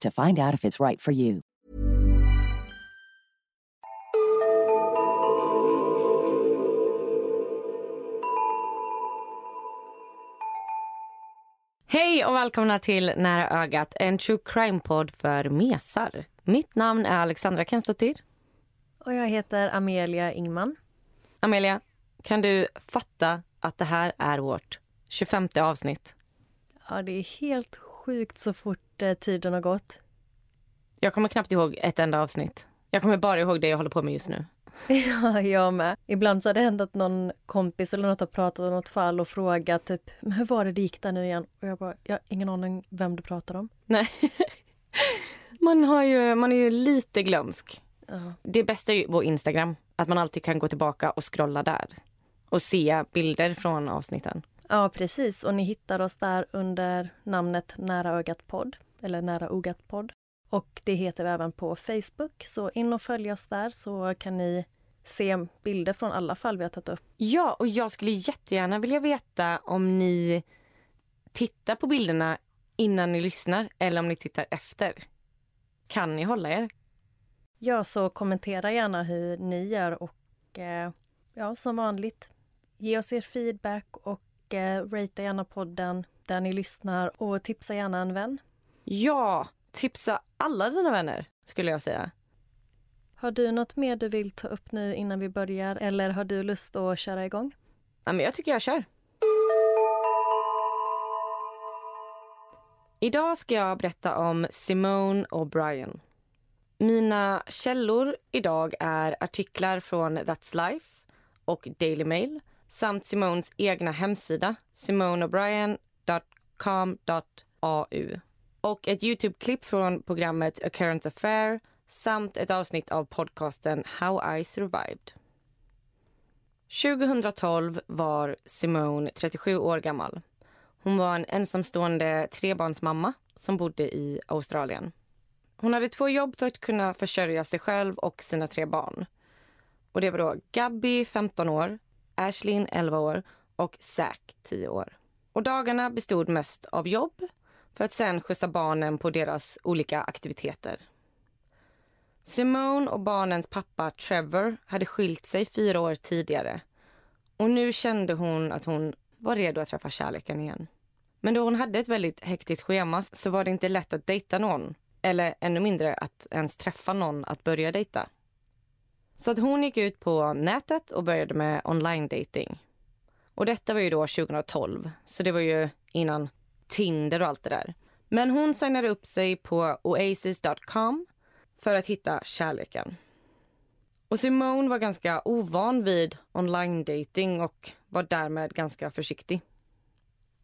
to find out if it's right for you. Hej och välkomna till Nära ögat, en true crime-podd för mesar. Mitt namn är Alexandra Kensdottir. Och jag heter Amelia Ingman. Amelia, kan du fatta att det här är vårt 25 avsnitt? Ja, det är helt sjukt så fort eh, tiden har gått. Jag kommer knappt ihåg ett enda avsnitt. Jag kommer bara ihåg det jag håller på med just nu. Ja, jag med. Ibland så har det hänt att någon kompis eller något har pratat om något fall och frågat typ, hur var det det gick där nu igen? Och jag bara, jag har ingen aning vem du pratar om. Nej. Man, har ju, man är ju lite glömsk. Ja. Det bästa är ju vår Instagram. Att man alltid kan gå tillbaka och scrolla där. Och se bilder från avsnitten. Ja, precis. Och ni hittar oss där under namnet Nära ögat podd, eller Nära ogat podd. Och det heter vi även på Facebook, så in och följ oss där så kan ni se bilder från alla fall vi har tagit upp. Ja, och jag skulle jättegärna vilja veta om ni tittar på bilderna innan ni lyssnar eller om ni tittar efter. Kan ni hålla er? Ja, så kommentera gärna hur ni gör och eh, ja, som vanligt, ge oss er feedback och eh, ratea gärna podden där ni lyssnar och tipsa gärna en vän. Ja, tipsa alla dina vänner skulle jag säga. Har du något mer du vill ta upp nu innan vi börjar eller har du lust att köra igång? Ja, men jag tycker jag kör. Idag ska jag berätta om Simone O'Brien. Mina källor idag är artiklar från That's Life och Daily Mail samt Simones egna hemsida simoneobrien.com.au och ett Youtube-klipp från programmet A Current Affair samt ett avsnitt av podcasten How I Survived. 2012 var Simone 37 år gammal. Hon var en ensamstående trebarnsmamma som bodde i Australien. Hon hade två jobb för att kunna försörja sig själv och sina tre barn. Och Det var då Gabby, 15 år, Ashlyn, 11 år och Zack, 10 år. Och Dagarna bestod mest av jobb för att sen skjutsa barnen på deras olika aktiviteter. Simone och barnens pappa Trevor hade skilt sig fyra år tidigare och nu kände hon att hon var redo att träffa kärleken igen. Men då hon hade ett väldigt hektiskt schema så var det inte lätt att dejta någon eller ännu mindre att ens träffa någon att börja dejta. Så att hon gick ut på nätet och började med online dating. Och detta var ju då 2012, så det var ju innan Tinder och allt det där. Men hon signade upp sig på oasis.com för att hitta kärleken. Och Simone var ganska ovan vid online dating och var därmed ganska försiktig.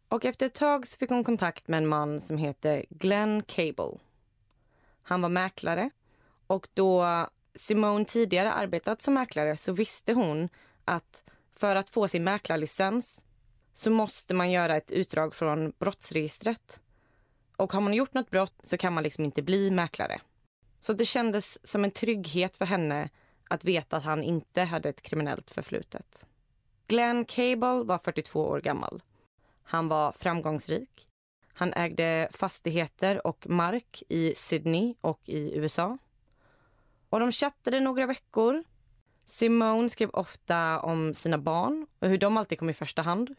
Och efter ett tag fick hon kontakt med en man som heter Glenn Cable. Han var mäklare och då Simone tidigare arbetat som mäklare så visste hon att för att få sin mäklarlicens så måste man göra ett utdrag från brottsregistret. Och har man gjort något brott så kan man liksom inte bli mäklare. Så det kändes som en trygghet för henne att veta att han inte hade ett kriminellt förflutet. Glenn Cable var 42 år gammal. Han var framgångsrik. Han ägde fastigheter och mark i Sydney och i USA. Och de chattade några veckor. Simone skrev ofta om sina barn och hur de alltid kom i första hand.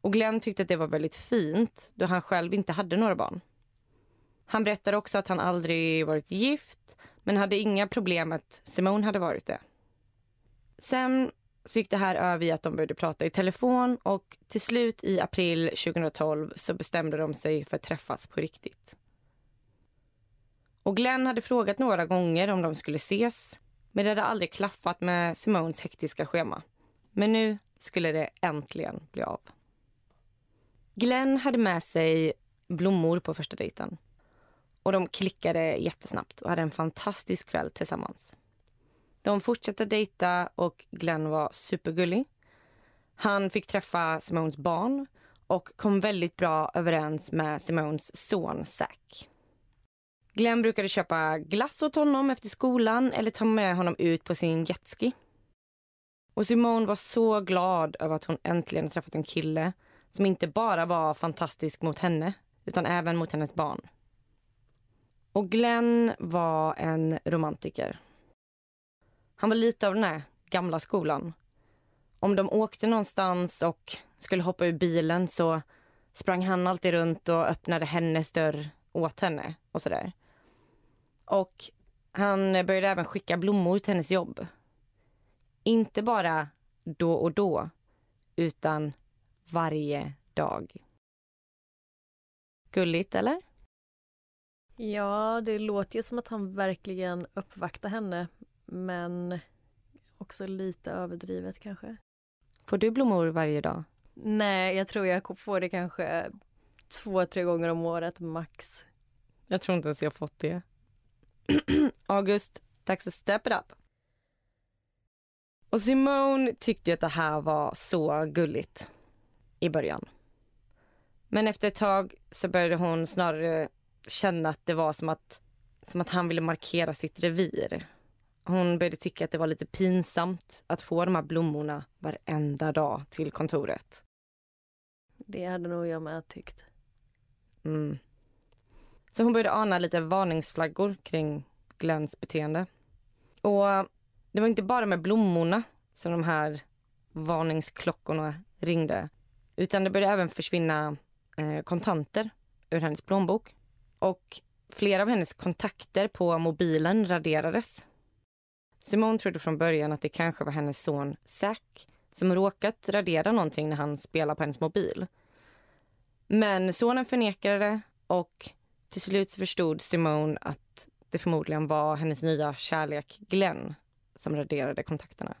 Och Glenn tyckte att det var väldigt fint då han själv inte hade några barn. Han berättade också att han aldrig varit gift men hade inga problem med att Simone hade varit det. Sen så gick det här över i att de började prata i telefon och till slut i april 2012 så bestämde de sig för att träffas på riktigt. Och Glenn hade frågat några gånger om de skulle ses men det hade aldrig klaffat med Simones hektiska schema. Men nu skulle det äntligen bli av. Glenn hade med sig blommor på första dejten. Och de klickade jättesnabbt och hade en fantastisk kväll tillsammans. De fortsatte dejta och Glenn var supergullig. Han fick träffa Simones barn och kom väldigt bra överens med Simones son Zack. Glenn brukade köpa glass åt honom efter skolan eller ta med honom ut på sin jetski. Och Simone var så glad över att hon äntligen träffat en kille som inte bara var fantastisk mot henne utan även mot hennes barn. Och Glenn var en romantiker. Han var lite av den här gamla skolan. Om de åkte någonstans och skulle hoppa ur bilen så sprang han alltid runt och öppnade hennes dörr åt henne och sådär. Och han började även skicka blommor till hennes jobb. Inte bara då och då, utan varje dag. Gulligt, eller? Ja, det låter ju som att han verkligen uppvaktar henne, men också lite överdrivet kanske. Får du blommor varje dag? Nej, jag tror jag får det kanske två, tre gånger om året max. Jag tror inte ens jag fått det. August, dags att step it up. Och Simone tyckte att det här var så gulligt i början. Men efter ett tag så började hon snarare känna att det var som att, som att han ville markera sitt revir. Hon började tycka att det var lite pinsamt att få de här blommorna varenda dag till kontoret. Det hade nog jag med tyckt. Mm. Så hon började ana lite varningsflaggor kring Glens beteende. Och det var inte bara med blommorna som de här varningsklockorna ringde. Utan det började även försvinna eh, kontanter ur hennes plånbok. Och flera av hennes kontakter på mobilen raderades. Simone trodde från början att det kanske var hennes son Zack som råkat radera någonting när han spelade på hennes mobil. Men sonen förnekade det och till slut förstod Simone att det förmodligen var hennes nya kärlek Glenn som raderade kontakterna.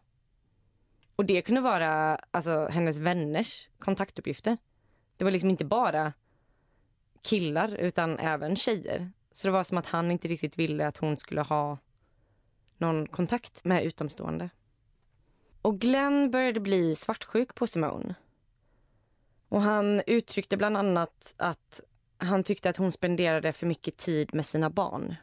Och det kunde vara alltså, hennes vänners kontaktuppgifter. Det var liksom inte bara killar utan även tjejer. Så det var som att han inte riktigt ville att hon skulle ha någon kontakt med utomstående. Och Glenn började bli svartsjuk på Simone. Och han uttryckte bland annat att han tyckte att hon spenderade för mycket tid med sina barn.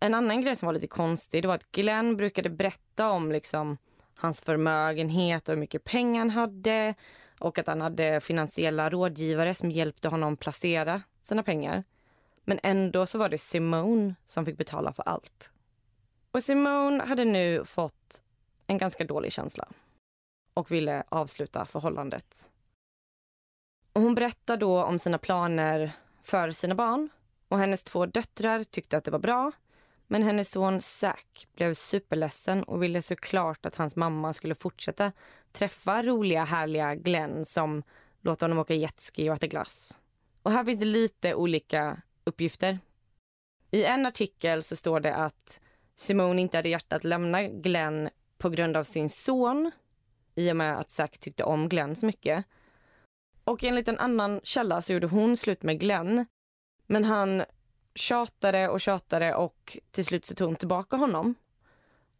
En annan grej som var lite konstig det var att Glenn brukade berätta om liksom, hans förmögenhet och hur mycket pengar han hade och att han hade finansiella rådgivare som hjälpte honom placera sina pengar. Men ändå så var det Simone som fick betala för allt. Och Simone hade nu fått en ganska dålig känsla och ville avsluta förhållandet. Och hon berättar då om sina planer för sina barn och hennes två döttrar tyckte att det var bra men hennes son Zack blev superledsen och ville såklart att hans mamma skulle fortsätta träffa roliga, härliga Glenn som låter honom åka jetski och äta glass. Och här finns det lite olika uppgifter. I en artikel så står det att Simone inte hade hjärta att lämna Glenn på grund av sin son i och med att Zack tyckte om Glenn så mycket. Och enligt en annan källa så gjorde hon slut med Glenn men han tjatade och tjatade och till slut så tog hon tillbaka honom.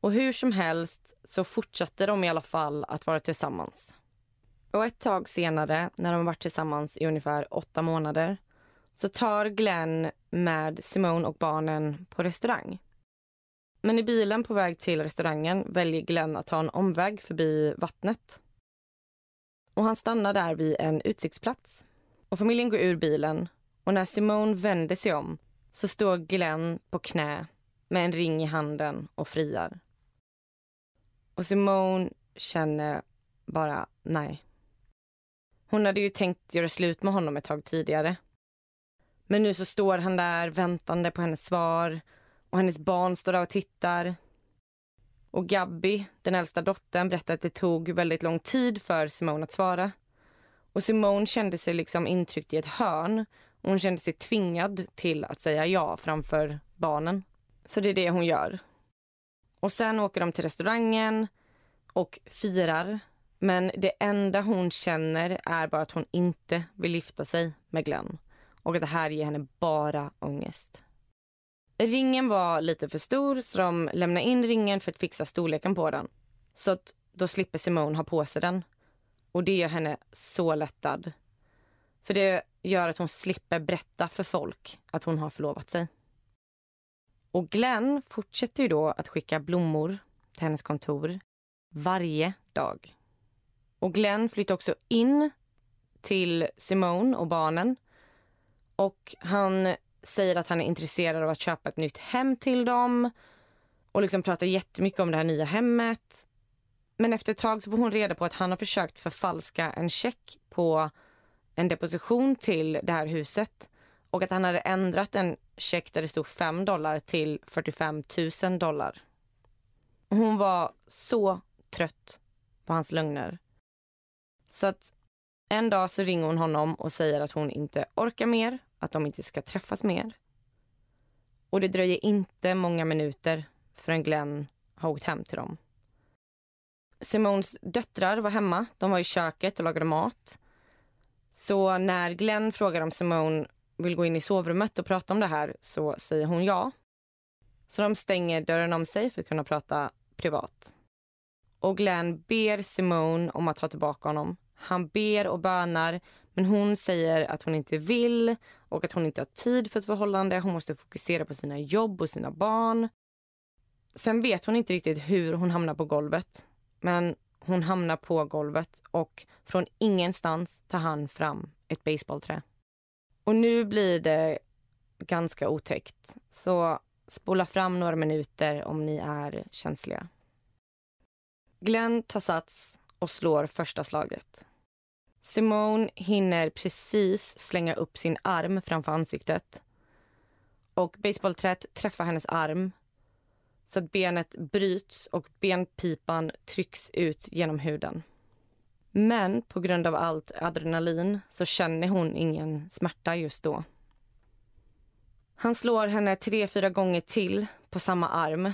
Och hur som helst så fortsatte de i alla fall att vara tillsammans. Och ett tag senare, när de varit tillsammans i ungefär åtta månader så tar Glenn med Simone och barnen på restaurang. Men i bilen på väg till restaurangen väljer Glenn att ta en omväg förbi vattnet. Och han stannar där vid en utsiktsplats. Och familjen går ur bilen och när Simone vänder sig om så står Glenn på knä med en ring i handen och friar. Och Simone känner bara nej. Hon hade ju tänkt göra slut med honom ett tag tidigare. Men nu så står han där väntande på hennes svar och hennes barn står där och tittar. Och Gabby, den äldsta dottern, berättade att det tog väldigt lång tid för Simone att svara. Och Simone kände sig liksom intryckt i ett hörn. Och hon kände sig tvingad till att säga ja framför barnen. Så det är det hon gör. Och sen åker de till restaurangen och firar. Men det enda hon känner är bara att hon inte vill gifta sig med Glenn. Och att det här ger henne bara ångest. Ringen var lite för stor så de lämnade in ringen för att fixa storleken på den. Så att då slipper Simone ha på sig den. Och det gör henne så lättad. För det gör att hon slipper berätta för folk att hon har förlovat sig. Och Glenn fortsätter ju då att skicka blommor till hennes kontor varje dag. Och Glenn flyttar också in till Simone och barnen. Och han säger att han är intresserad av att köpa ett nytt hem till dem och liksom pratar jättemycket om det här nya hemmet. Men efter ett tag så får hon reda på att han har försökt förfalska en check på en deposition till det här huset och att han hade ändrat en check där det stod 5 dollar till 45 000 dollar. Hon var så trött på hans lögner. Så att en dag så ringer hon honom och säger att hon inte orkar mer, att de inte ska träffas mer. Och det dröjer inte många minuter förrän Glenn har åkt hem till dem. Simons döttrar var hemma. De var i köket och lagade mat. Så när Glenn frågar om Simone vill gå in i sovrummet och prata om det här så säger hon ja. Så de stänger dörren om sig för att kunna prata privat. Och Glenn ber Simone om att ta tillbaka honom. Han ber och bönar men hon säger att hon inte vill och att hon inte har tid för ett förhållande. Hon måste fokusera på sina jobb och sina barn. Sen vet hon inte riktigt hur hon hamnar på golvet. Men hon hamnar på golvet och från ingenstans tar han fram ett baseballträ. Och nu blir det ganska otäckt. Så spola fram några minuter om ni är känsliga. Glenn tar sats och slår första slaget. Simone hinner precis slänga upp sin arm framför ansiktet. Och baseballträet träffar hennes arm så att benet bryts och benpipan trycks ut genom huden. Men på grund av allt adrenalin så känner hon ingen smärta just då. Han slår henne tre, fyra gånger till på samma arm.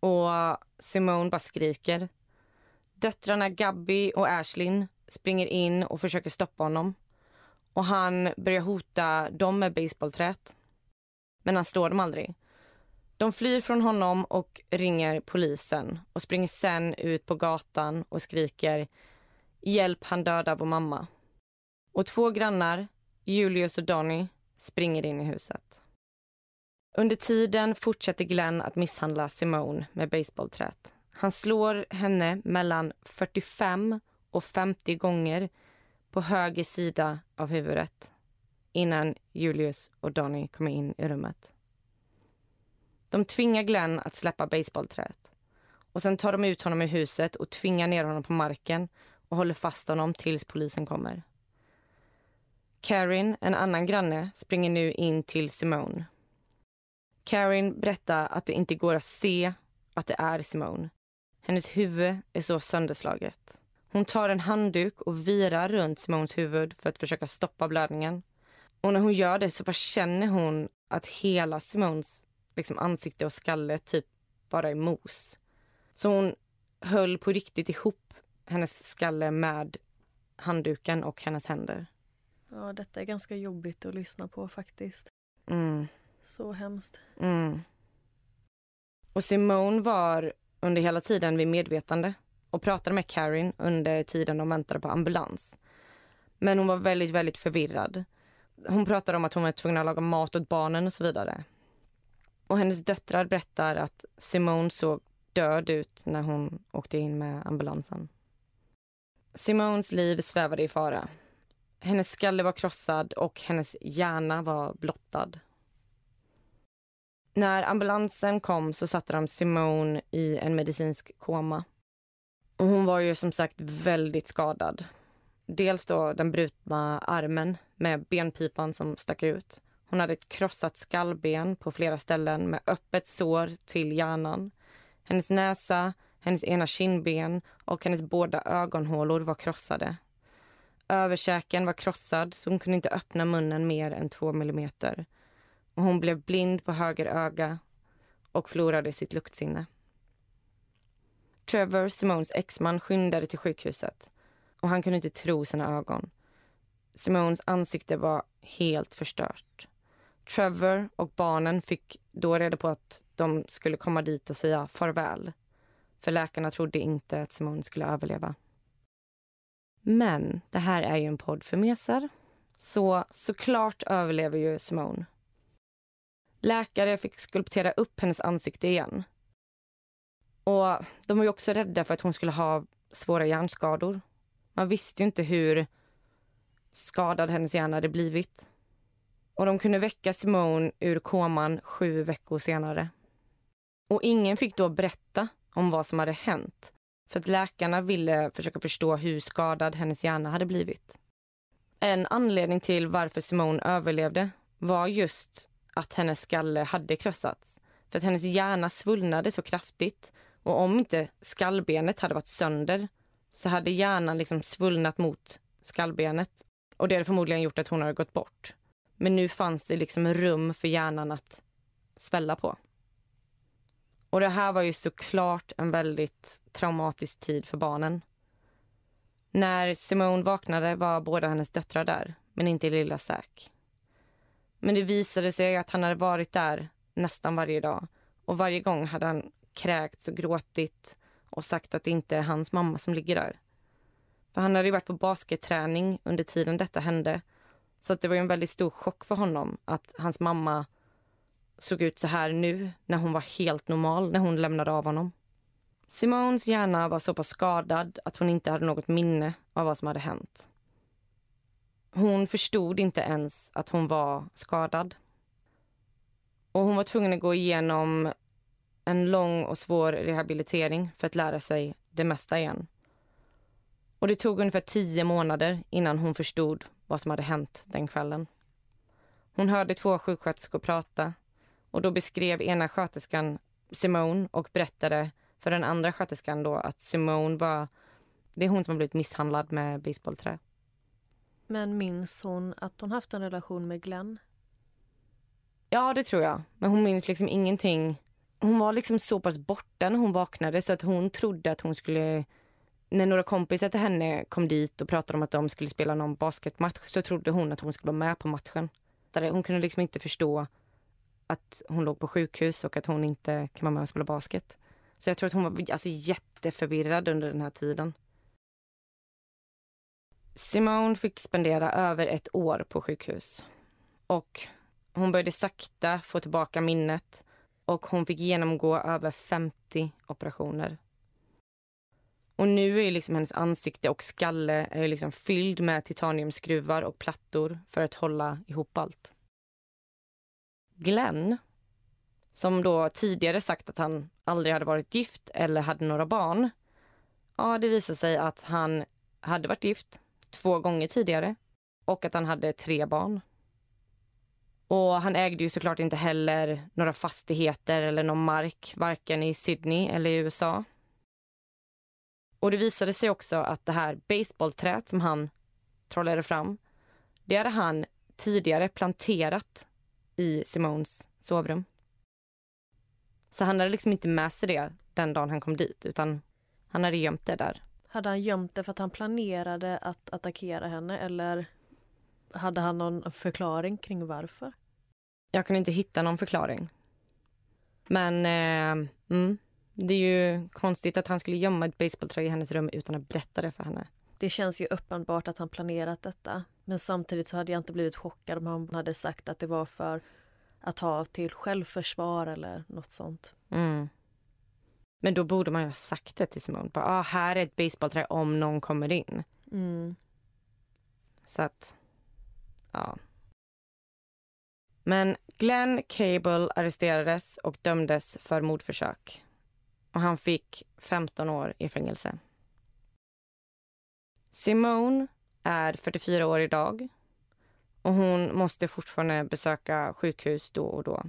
Och Simone bara skriker. Döttrarna Gabby och Ashlyn springer in och försöker stoppa honom. Och Han börjar hota dem med baseballträt. Men han slår dem aldrig. De flyr från honom och ringer polisen och springer sen ut på gatan och skriker Hjälp, han dödar vår mamma. Och två grannar, Julius och Donny, springer in i huset. Under tiden fortsätter Glenn att misshandla Simone med baseballträt. Han slår henne mellan 45 och 50 gånger på höger sida av huvudet innan Julius och Donny kommer in i rummet. De tvingar Glenn att släppa baseballträet. Och sen tar de ut honom i huset och tvingar ner honom på marken och håller fast honom tills polisen kommer. Karin, en annan granne, springer nu in till Simone. Karin berättar att det inte går att se att det är Simone. Hennes huvud är så sönderslaget. Hon tar en handduk och virar runt Simones huvud för att försöka stoppa blödningen. Och när hon gör det så bara känner hon att hela Simones liksom, ansikte och skalle typ bara är mos. Så hon höll på riktigt ihop hennes skalle med handduken och hennes händer. Ja, detta är ganska jobbigt att lyssna på faktiskt. Mm. Så hemskt. Mm. Och Simone var under hela tiden vid medvetande och pratade med Karin under tiden de väntade på ambulans. Men hon var väldigt, väldigt förvirrad. Hon pratade om att hon var tvungen att laga mat åt barnen och så vidare. Och hennes döttrar berättar att Simone såg död ut när hon åkte in med ambulansen. Simones liv svävade i fara. Hennes skalle var krossad och hennes hjärna var blottad. När ambulansen kom så satte de Simone i en medicinsk koma. Och hon var ju som sagt väldigt skadad. Dels då den brutna armen med benpipan som stack ut. Hon hade ett krossat skallben på flera ställen med öppet sår till hjärnan. Hennes näsa, hennes ena kindben och hennes båda ögonhålor var krossade. Överkäken var krossad så hon kunde inte öppna munnen mer än två millimeter. Och hon blev blind på höger öga och förlorade sitt luktsinne. Trevor, Simones exman, skyndade till sjukhuset och han kunde inte tro sina ögon. Simones ansikte var helt förstört. Trevor och barnen fick då reda på att de skulle komma dit och säga farväl. För läkarna trodde inte att Simone skulle överleva. Men det här är ju en podd för mesar. Så såklart överlever ju Simone. Läkare fick skulptera upp hennes ansikte igen. Och de var ju också rädda för att hon skulle ha svåra hjärnskador. Man visste ju inte hur skadad hennes hjärna hade blivit. Och de kunde väcka Simone ur koman sju veckor senare. Och ingen fick då berätta om vad som hade hänt. För att läkarna ville försöka förstå hur skadad hennes hjärna hade blivit. En anledning till varför Simone överlevde var just att hennes skalle hade krossats. För att hennes hjärna svullnade så kraftigt och om inte skallbenet hade varit sönder så hade hjärnan liksom svullnat mot skallbenet. Och det hade förmodligen gjort att hon hade gått bort. Men nu fanns det liksom rum för hjärnan att svälla på. Och det här var ju såklart en väldigt traumatisk tid för barnen. När Simone vaknade var båda hennes döttrar där, men inte lilla Zack. Men det visade sig att han hade varit där nästan varje dag och varje gång hade han kräkts och gråtit och sagt att det inte är hans mamma som ligger där. För Han hade ju varit på basketträning under tiden detta hände så att det var en väldigt stor chock för honom att hans mamma såg ut så här nu när hon var helt normal när hon lämnade av honom. Simons hjärna var så pass skadad att hon inte hade något minne av vad som hade hänt. Hon förstod inte ens att hon var skadad. Och Hon var tvungen att gå igenom en lång och svår rehabilitering för att lära sig det mesta igen. Och Det tog ungefär tio månader innan hon förstod vad som hade hänt den kvällen. Hon hörde två sjuksköterskor prata och då beskrev ena sköterskan Simone och berättade för den andra sköterskan då att Simone var... Det är hon som har blivit misshandlad med baseballträ. Men minns hon att hon haft en relation med Glenn? Ja, det tror jag. Men hon minns liksom ingenting. Hon var liksom så pass borta när hon vaknade så att hon trodde att hon skulle... När några kompisar till henne kom dit och pratade om att de skulle spela någon basketmatch så trodde hon att hon skulle vara med på matchen. Hon kunde liksom inte förstå att hon låg på sjukhus och att hon inte kan vara med och spela basket. Så jag tror att hon var alltså, jätteförvirrad under den här tiden. Simone fick spendera över ett år på sjukhus. Och hon började sakta få tillbaka minnet och hon fick genomgå över 50 operationer. Och nu är liksom hennes ansikte och skalle är liksom fylld med titaniumskruvar och plattor för att hålla ihop allt. Glenn, som då tidigare sagt att han aldrig hade varit gift eller hade några barn. Ja, det visade sig att han hade varit gift två gånger tidigare och att han hade tre barn. Och han ägde ju såklart inte heller några fastigheter eller någon mark, varken i Sydney eller i USA. Och det visade sig också att det här baseballträet som han trollade fram, det hade han tidigare planterat i Simons sovrum. Så han hade liksom inte med sig det den dagen han kom dit utan han hade gömt det där. Hade han gömt det för att han planerade att attackera henne eller hade han någon förklaring kring varför? Jag kunde inte hitta någon förklaring. Men eh, mm, det är ju konstigt att han skulle gömma ett baseballträ i hennes rum utan att berätta det för henne. Det känns ju uppenbart att han planerat detta. Men samtidigt så hade jag inte blivit chockad om han hade sagt att det var för att ha till självförsvar eller nåt sånt. Mm. Men då borde man ju ha sagt det till Simone. Bara, ah, här är ett baseballträ om någon kommer in. Mm. Så att, ja. Men Glenn Cable arresterades och dömdes för mordförsök. Och han fick 15 år i fängelse. Simone är 44 år idag och hon måste fortfarande besöka sjukhus då och då.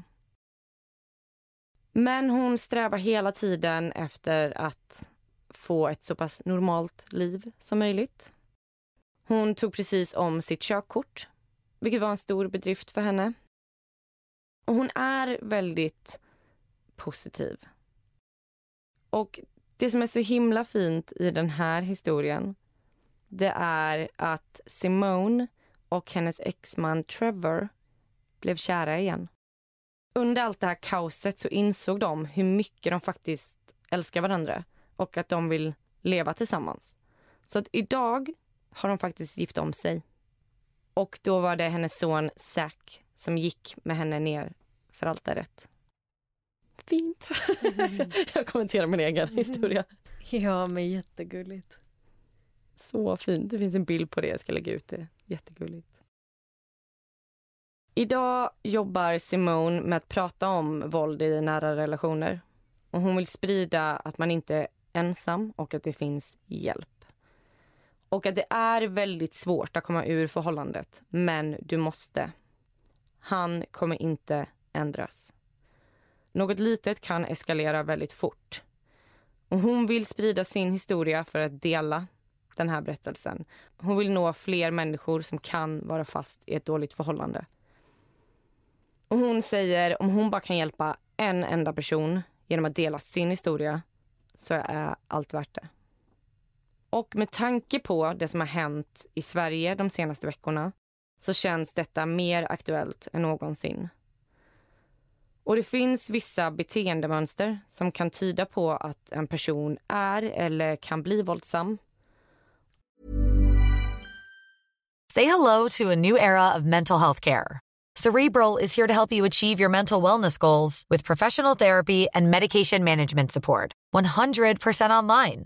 Men hon strävar hela tiden efter att få ett så pass normalt liv som möjligt. Hon tog precis om sitt körkort, vilket var en stor bedrift för henne. Och hon är väldigt positiv. Och det som är så himla fint i den här historien det är att Simone och hennes exman Trevor blev kära igen. Under allt det här kaoset så insåg de hur mycket de faktiskt älskar varandra och att de vill leva tillsammans. Så att idag har de faktiskt gift om sig. Och då var det hennes son Zack som gick med henne ner för altaret. Fint. Jag kommenterar min egen historia. Ja, men jättegulligt. Så fint. Det finns en bild på det. Jag ska lägga ut det. Jättegulligt. Idag jobbar Simone med att prata om våld i nära relationer. Och hon vill sprida att man inte är ensam och att det finns hjälp. Och att det är väldigt svårt att komma ur förhållandet, men du måste. Han kommer inte ändras. Något litet kan eskalera väldigt fort. Och hon vill sprida sin historia för att dela den här berättelsen. Hon vill nå fler människor som kan vara fast i ett dåligt förhållande. Och hon säger om hon bara kan hjälpa en enda person genom att dela sin historia så är allt värt det. Och med tanke på det som har hänt i Sverige de senaste veckorna så känns detta mer aktuellt än någonsin. Och det finns vissa beteendemönster som kan tyda på att en person är eller kan bli våldsam. Say hello to a new era of mental health care. Cerebral is here to help you achieve your mental wellness goals with professional therapy and medication management support. 100% online.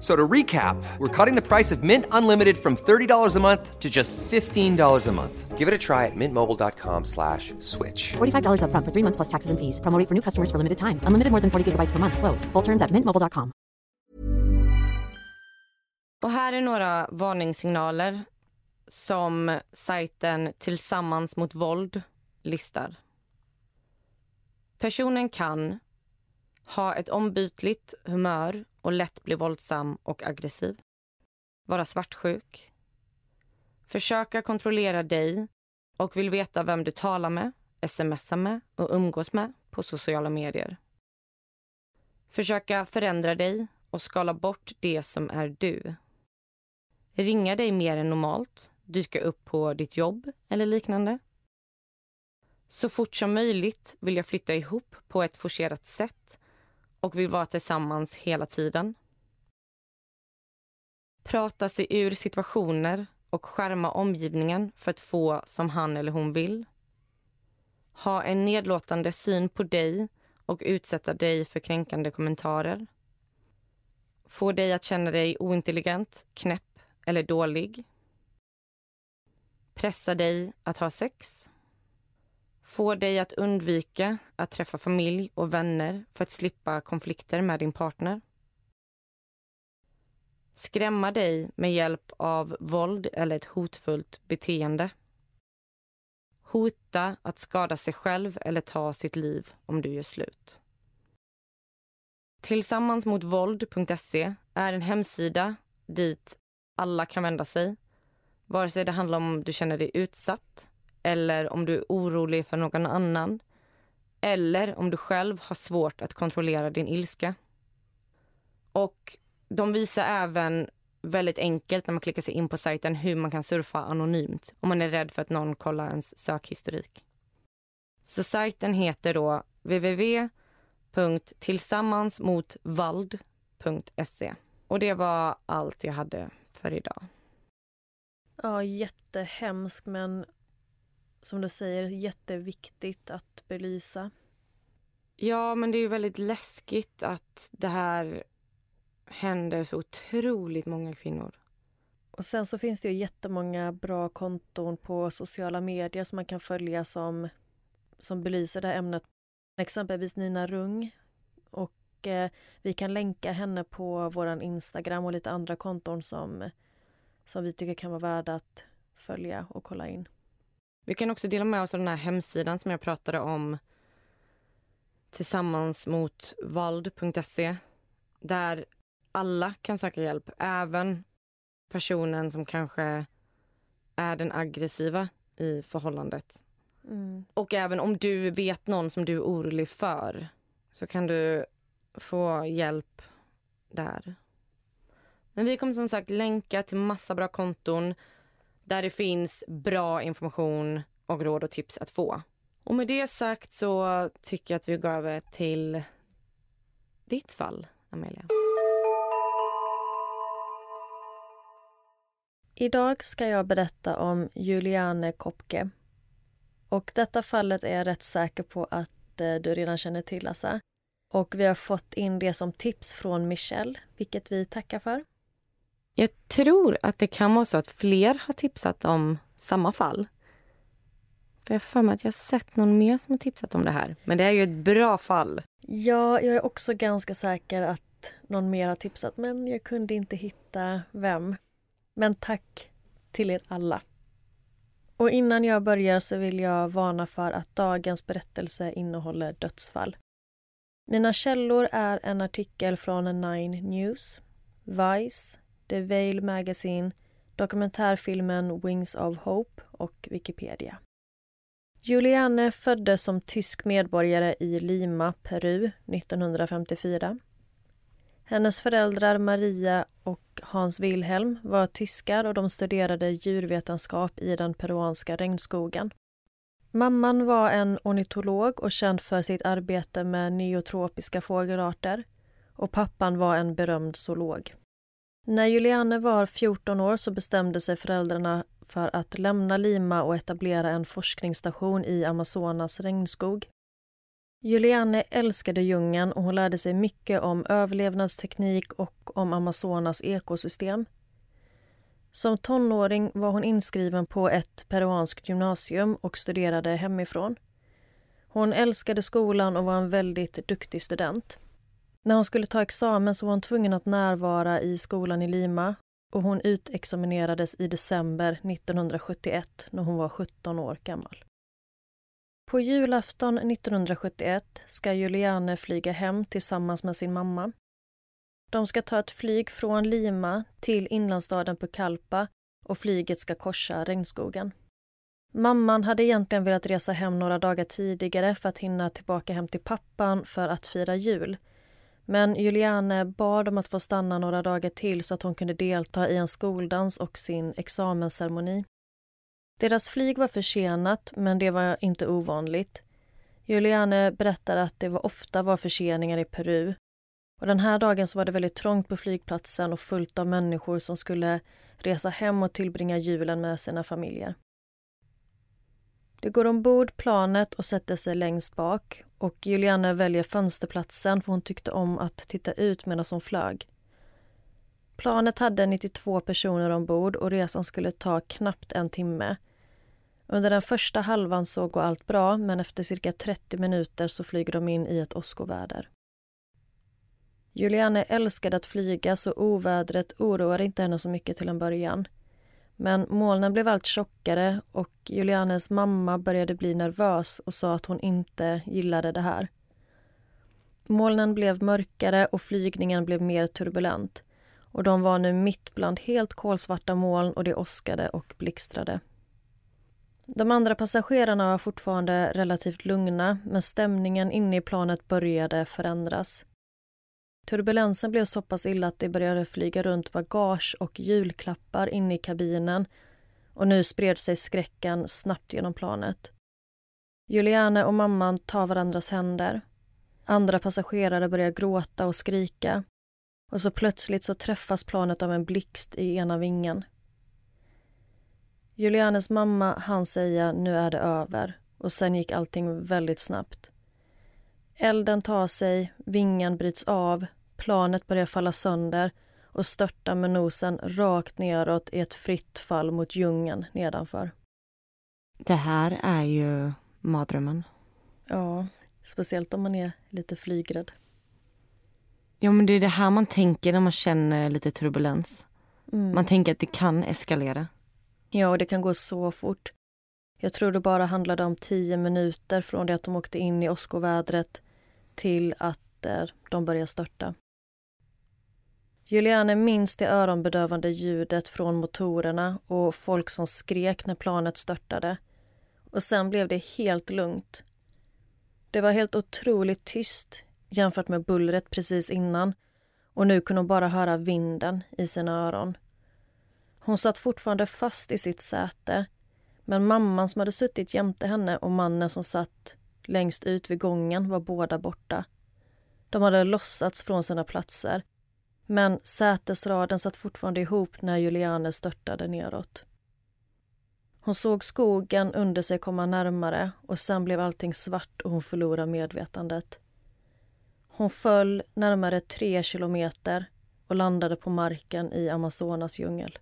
So to recap, we're cutting the price of Mint Unlimited from $30 a month to just $15 a month. Give it a try at mintmobile.com slash switch. $45 upfront for three months plus taxes and fees. Promo rate for new customers for limited time. Unlimited more than 40 gigabytes per month. Slows. Full terms at mintmobile.com. Och här är några varningssignaler som sajten Tillsammans mot våld listar. Personen kan ha ett ombytligt humör och lätt bli våldsam och aggressiv. Vara svartsjuk. Försöka kontrollera dig och vill veta vem du talar med, smsar med och umgås med på sociala medier. Försöka förändra dig och skala bort det som är du. Ringa dig mer än normalt, dyka upp på ditt jobb eller liknande. Så fort som möjligt vill jag flytta ihop på ett forcerat sätt och vill vara tillsammans hela tiden. Prata sig ur situationer och skärma omgivningen för att få som han eller hon vill. Ha en nedlåtande syn på dig och utsätta dig för kränkande kommentarer. Få dig att känna dig ointelligent, knäpp eller dålig. Pressa dig att ha sex. Få dig att undvika att träffa familj och vänner för att slippa konflikter med din partner. Skrämma dig med hjälp av våld eller ett hotfullt beteende. Hota att skada sig själv eller ta sitt liv om du gör slut. Tillsammansmotvåld.se är en hemsida dit alla kan vända sig. Vare sig det handlar om du känner dig utsatt eller om du är orolig för någon annan eller om du själv har svårt att kontrollera din ilska. Och de visar även väldigt enkelt när man klickar sig in på sajten hur man kan surfa anonymt om man är rädd för att någon kollar ens sökhistorik. Så sajten heter då www.tillsammansmotvald.se. Och det var allt jag hade för idag. Ja, jättehemskt men som du säger jätteviktigt att belysa. Ja, men det är ju väldigt läskigt att det här händer så otroligt många kvinnor. Och sen så finns det ju jättemånga bra konton på sociala medier som man kan följa som, som belyser det här ämnet. Exempelvis Nina Rung. Och eh, vi kan länka henne på vår Instagram och lite andra konton som, som vi tycker kan vara värda att följa och kolla in. Vi kan också dela med oss av den här hemsidan som jag pratade om tillsammans mot vald.se där alla kan söka hjälp, även personen som kanske är den aggressiva i förhållandet. Mm. Och även om du vet någon som du är orolig för så kan du få hjälp där. Men vi kommer som sagt länka till massa bra konton där det finns bra information och råd och tips att få. Och med det sagt så tycker jag att vi går över till ditt fall, Amelia. Idag ska jag berätta om Juliane Kopke. Och detta fallet är jag rätt säker på att eh, du redan känner till, Assa. Och vi har fått in det som tips från Michelle, vilket vi tackar för. Jag tror att det kan vara så att fler har tipsat om samma fall. För jag för mig att jag sett någon mer som har tipsat om det här. Men det är ju ett bra fall. Ja, jag är också ganska säker att någon mer har tipsat men jag kunde inte hitta vem. Men tack till er alla. Och innan jag börjar så vill jag varna för att dagens berättelse innehåller dödsfall. Mina källor är en artikel från Nine News, Vice, The Veil Magazine, dokumentärfilmen Wings of Hope och Wikipedia. Juliane föddes som tysk medborgare i Lima, Peru 1954. Hennes föräldrar Maria och Hans Wilhelm var tyskar och de studerade djurvetenskap i den peruanska regnskogen. Mamman var en ornitolog och känd för sitt arbete med neotropiska fågelarter och pappan var en berömd zoolog. När Juliane var 14 år så bestämde sig föräldrarna för att lämna Lima och etablera en forskningsstation i Amazonas regnskog. Juliane älskade djungeln och hon lärde sig mycket om överlevnadsteknik och om Amazonas ekosystem. Som tonåring var hon inskriven på ett peruanskt gymnasium och studerade hemifrån. Hon älskade skolan och var en väldigt duktig student. När hon skulle ta examen så var hon tvungen att närvara i skolan i Lima och hon utexaminerades i december 1971 när hon var 17 år gammal. På julafton 1971 ska Juliane flyga hem tillsammans med sin mamma. De ska ta ett flyg från Lima till inlandsstaden Pucallpa och flyget ska korsa regnskogen. Mamman hade egentligen velat resa hem några dagar tidigare för att hinna tillbaka hem till pappan för att fira jul men Juliane bad om att få stanna några dagar till så att hon kunde delta i en skoldans och sin examensceremoni. Deras flyg var försenat, men det var inte ovanligt. Juliane berättade att det var ofta var förseningar i Peru. Och Den här dagen så var det väldigt trångt på flygplatsen och fullt av människor som skulle resa hem och tillbringa julen med sina familjer. De går ombord planet och sätter sig längst bak och Juliana väljer fönsterplatsen för hon tyckte om att titta ut medan hon flög. Planet hade 92 personer ombord och resan skulle ta knappt en timme. Under den första halvan så går allt bra men efter cirka 30 minuter så flyger de in i ett åskoväder. Juliane älskade att flyga så ovädret oroade inte henne så mycket till en början. Men molnen blev allt tjockare och Julianes mamma började bli nervös och sa att hon inte gillade det här. Molnen blev mörkare och flygningen blev mer turbulent. Och de var nu mitt bland helt kolsvarta moln och det åskade och blixtrade. De andra passagerarna var fortfarande relativt lugna men stämningen inne i planet började förändras. Turbulensen blev så pass illa att det började flyga runt bagage och julklappar inne i kabinen och nu spred sig skräcken snabbt genom planet. Juliane och mamman tar varandras händer. Andra passagerare börjar gråta och skrika och så plötsligt så träffas planet av en blixt i ena vingen. Julianes mamma hann säga nu är det över och sen gick allting väldigt snabbt. Elden tar sig, vingen bryts av, planet börjar falla sönder och störtar med nosen rakt neråt i ett fritt fall mot djungeln nedanför. Det här är ju mardrömmen. Ja, speciellt om man är lite flygrädd. Ja, men det är det här man tänker när man känner lite turbulens. Mm. Man tänker att det kan eskalera. Ja, och det kan gå så fort. Jag tror det bara handlade om tio minuter från det att de åkte in i åskovädret till att eh, de börjar störta. Juliane minns det öronbedövande ljudet från motorerna och folk som skrek när planet störtade. Och sen blev det helt lugnt. Det var helt otroligt tyst jämfört med bullret precis innan och nu kunde hon bara höra vinden i sina öron. Hon satt fortfarande fast i sitt säte men mamman som hade suttit jämte henne och mannen som satt längst ut vid gången var båda borta. De hade lossats från sina platser men sätesraden satt fortfarande ihop när Juliane störtade neråt. Hon såg skogen under sig komma närmare och sen blev allting svart och hon förlorade medvetandet. Hon föll närmare tre kilometer och landade på marken i Amazonas djungel.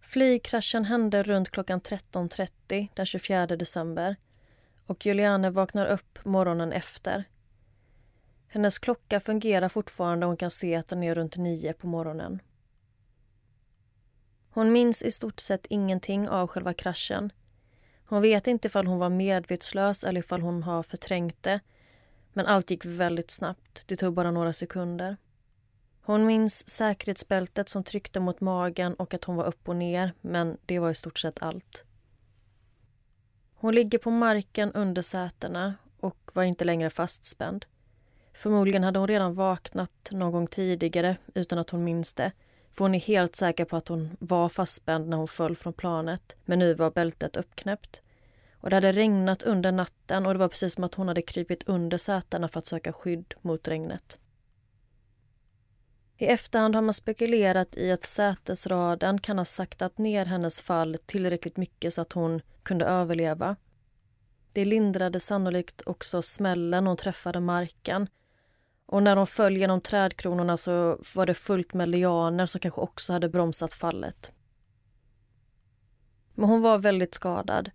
Flygkraschen hände runt klockan 13.30 den 24 december och Juliane vaknar upp morgonen efter. Hennes klocka fungerar fortfarande och hon kan se att den är runt nio på morgonen. Hon minns i stort sett ingenting av själva kraschen. Hon vet inte ifall hon var medvetslös eller ifall hon har förträngt det. Men allt gick väldigt snabbt. Det tog bara några sekunder. Hon minns säkerhetsbältet som tryckte mot magen och att hon var upp och ner, men det var i stort sett allt. Hon ligger på marken under sätena och var inte längre fastspänd. Förmodligen hade hon redan vaknat någon gång tidigare utan att hon minns det. För hon är helt säker på att hon var fastspänd när hon föll från planet. Men nu var bältet uppknäppt. Och det hade regnat under natten och det var precis som att hon hade krypit under sätena för att söka skydd mot regnet. I efterhand har man spekulerat i att sätesraden kan ha saktat ner hennes fall tillräckligt mycket så att hon kunde överleva. Det lindrade sannolikt också smällen hon träffade marken och när hon föll genom trädkronorna så var det fullt med lianer som kanske också hade bromsat fallet. Men hon var väldigt skadad.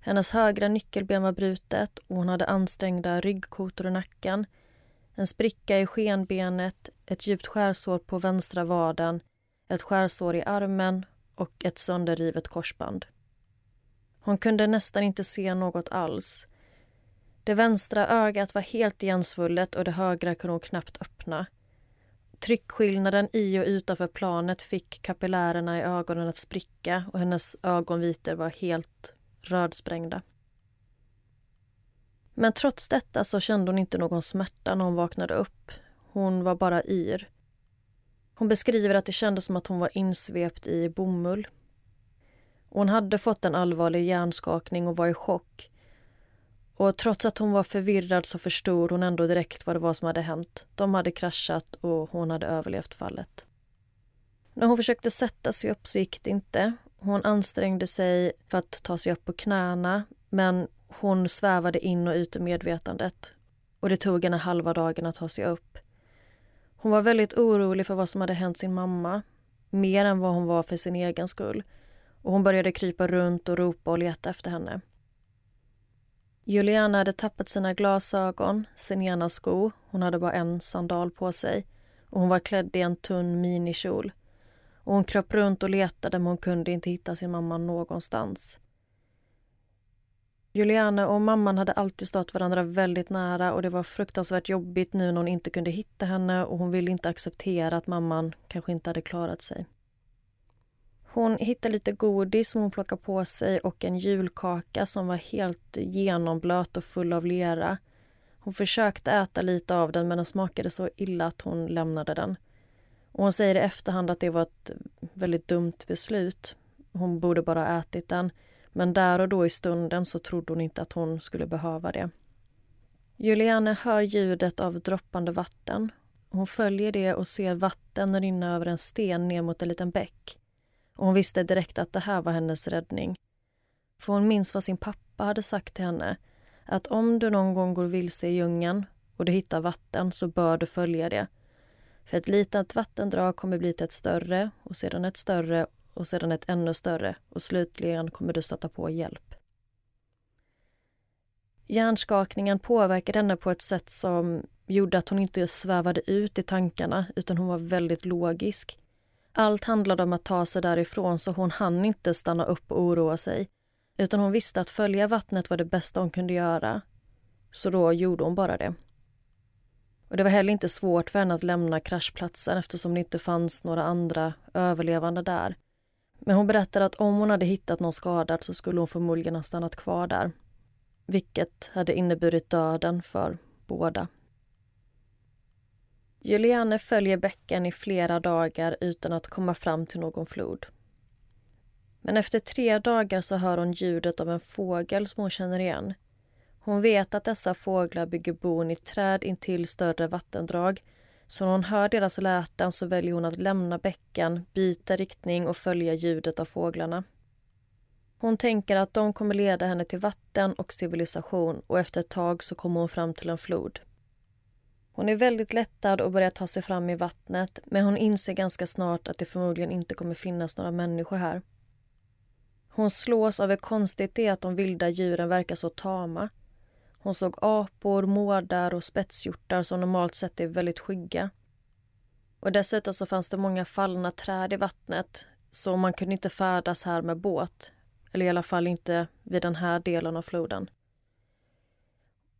Hennes högra nyckelben var brutet och hon hade ansträngda ryggkotor i nacken, en spricka i skenbenet, ett djupt skärsår på vänstra vaden, ett skärsår i armen och ett sönderrivet korsband. Hon kunde nästan inte se något alls. Det vänstra ögat var helt igensvullet och det högra kunde hon knappt öppna. Tryckskillnaden i och utanför planet fick kapillärerna i ögonen att spricka och hennes ögonvitor var helt rödsprängda. Men trots detta så kände hon inte någon smärta när hon vaknade upp. Hon var bara yr. Hon beskriver att det kändes som att hon var insvept i bomull. Hon hade fått en allvarlig hjärnskakning och var i chock och trots att hon var förvirrad så förstod hon ändå direkt vad det var som hade hänt. De hade kraschat och hon hade överlevt fallet. När hon försökte sätta sig upp så gick det inte. Hon ansträngde sig för att ta sig upp på knäna men hon svävade in och ut ur medvetandet och det tog henne halva dagen att ta sig upp. Hon var väldigt orolig för vad som hade hänt sin mamma, mer än vad hon var för sin egen skull. Och hon började krypa runt och ropa och leta efter henne. Juliana hade tappat sina glasögon, sin ena sko, hon hade bara en sandal på sig och hon var klädd i en tunn minikjol. Och hon kröp runt och letade men hon kunde inte hitta sin mamma någonstans. Juliana och mamman hade alltid stått varandra väldigt nära och det var fruktansvärt jobbigt nu när hon inte kunde hitta henne och hon ville inte acceptera att mamman kanske inte hade klarat sig. Hon hittade lite godis som hon plockade på sig och en julkaka som var helt genomblöt och full av lera. Hon försökte äta lite av den men den smakade så illa att hon lämnade den. Och hon säger i efterhand att det var ett väldigt dumt beslut. Hon borde bara ha ätit den. Men där och då i stunden så trodde hon inte att hon skulle behöva det. Juliane hör ljudet av droppande vatten. Hon följer det och ser vatten rinna över en sten ner mot en liten bäck. Och hon visste direkt att det här var hennes räddning. För hon minns vad sin pappa hade sagt till henne. Att om du någon gång går vilse i djungeln och du hittar vatten så bör du följa det. För ett litet vattendrag kommer bli till ett större och sedan ett större och sedan ett ännu större och slutligen kommer du stöta på hjälp. Hjärnskakningen påverkade henne på ett sätt som gjorde att hon inte svävade ut i tankarna utan hon var väldigt logisk. Allt handlade om att ta sig därifrån så hon hann inte stanna upp och oroa sig. Utan hon visste att följa vattnet var det bästa hon kunde göra. Så då gjorde hon bara det. Och Det var heller inte svårt för henne att lämna kraschplatsen eftersom det inte fanns några andra överlevande där. Men hon berättade att om hon hade hittat någon skadad så skulle hon förmodligen ha stannat kvar där. Vilket hade inneburit döden för båda. Juliane följer bäcken i flera dagar utan att komma fram till någon flod. Men efter tre dagar så hör hon ljudet av en fågel som hon känner igen. Hon vet att dessa fåglar bygger bon i träd intill större vattendrag så när hon hör deras läten så väljer hon att lämna bäcken, byta riktning och följa ljudet av fåglarna. Hon tänker att de kommer leda henne till vatten och civilisation och efter ett tag så kommer hon fram till en flod. Hon är väldigt lättad och börjar ta sig fram i vattnet men hon inser ganska snart att det förmodligen inte kommer finnas några människor här. Hon slås av hur konstigt det är att de vilda djuren verkar så tama. Hon såg apor, mårdar och spetshjortar som normalt sett är väldigt skygga. Och dessutom så fanns det många fallna träd i vattnet så man kunde inte färdas här med båt. Eller i alla fall inte vid den här delen av floden.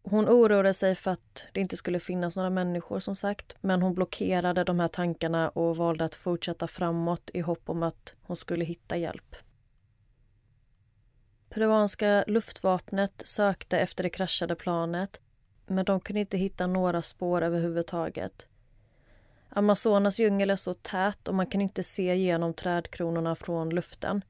Hon oroade sig för att det inte skulle finnas några människor som sagt men hon blockerade de här tankarna och valde att fortsätta framåt i hopp om att hon skulle hitta hjälp. Peruanska luftvapnet sökte efter det kraschade planet men de kunde inte hitta några spår överhuvudtaget. Amazonas djungel är så tät och man kan inte se genom trädkronorna från luften.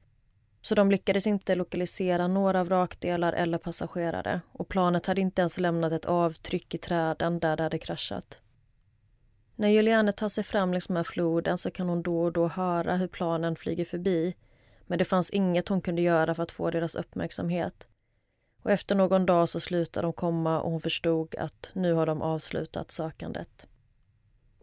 Så de lyckades inte lokalisera några vrakdelar eller passagerare och planet hade inte ens lämnat ett avtryck i träden där det hade kraschat. När Juliane tar sig fram längs med floden så kan hon då och då höra hur planen flyger förbi men det fanns inget hon kunde göra för att få deras uppmärksamhet. Och efter någon dag så slutade de komma och hon förstod att nu har de avslutat sökandet.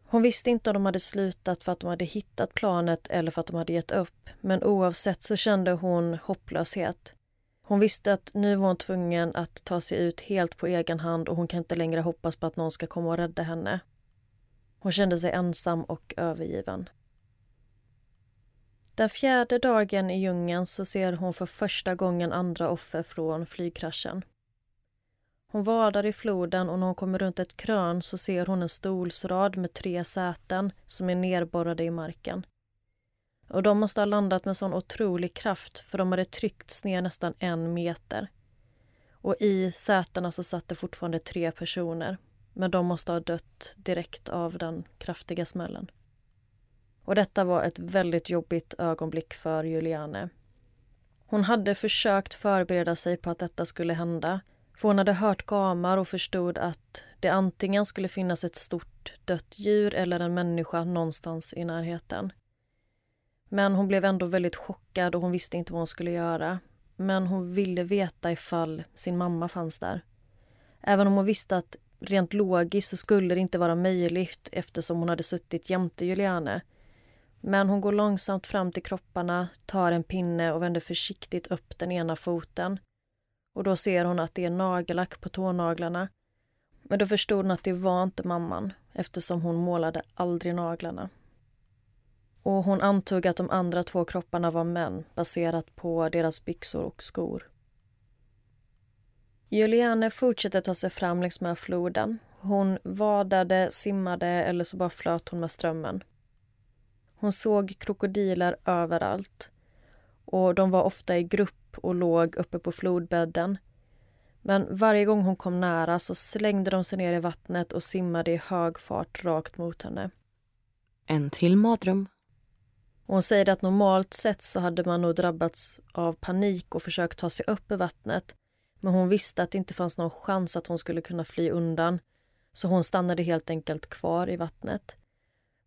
Hon visste inte om de hade slutat för att de hade hittat planet eller för att de hade gett upp. Men oavsett så kände hon hopplöshet. Hon visste att nu var hon tvungen att ta sig ut helt på egen hand och hon kan inte längre hoppas på att någon ska komma och rädda henne. Hon kände sig ensam och övergiven. Den fjärde dagen i djungeln så ser hon för första gången andra offer från flygkraschen. Hon vadar i floden och när hon kommer runt ett krön så ser hon en stolsrad med tre säten som är nerborrade i marken. Och de måste ha landat med sån otrolig kraft för de hade tryckts ner nästan en meter. Och i sätena så satt det fortfarande tre personer men de måste ha dött direkt av den kraftiga smällen. Och detta var ett väldigt jobbigt ögonblick för Juliane. Hon hade försökt förbereda sig på att detta skulle hända för hon hade hört gamar och förstod att det antingen skulle finnas ett stort dött djur eller en människa någonstans i närheten. Men hon blev ändå väldigt chockad och hon visste inte vad hon skulle göra. Men hon ville veta ifall sin mamma fanns där. Även om hon visste att rent logiskt så skulle det inte vara möjligt eftersom hon hade suttit jämte Juliane. Men hon går långsamt fram till kropparna, tar en pinne och vänder försiktigt upp den ena foten och då ser hon att det är nagellack på tånaglarna. Men då förstod hon att det var inte mamman eftersom hon målade aldrig naglarna. Och hon antog att de andra två kropparna var män baserat på deras byxor och skor. Juliane fortsätter ta sig fram längs med floden. Hon vadade, simmade eller så bara flöt hon med strömmen. Hon såg krokodiler överallt och de var ofta i grupp och låg uppe på flodbädden. Men varje gång hon kom nära så slängde de sig ner i vattnet och simmade i hög fart rakt mot henne. En till mardröm. hon säger att normalt sett så hade man nog drabbats av panik och försökt ta sig upp ur vattnet. Men hon visste att det inte fanns någon chans att hon skulle kunna fly undan. Så hon stannade helt enkelt kvar i vattnet.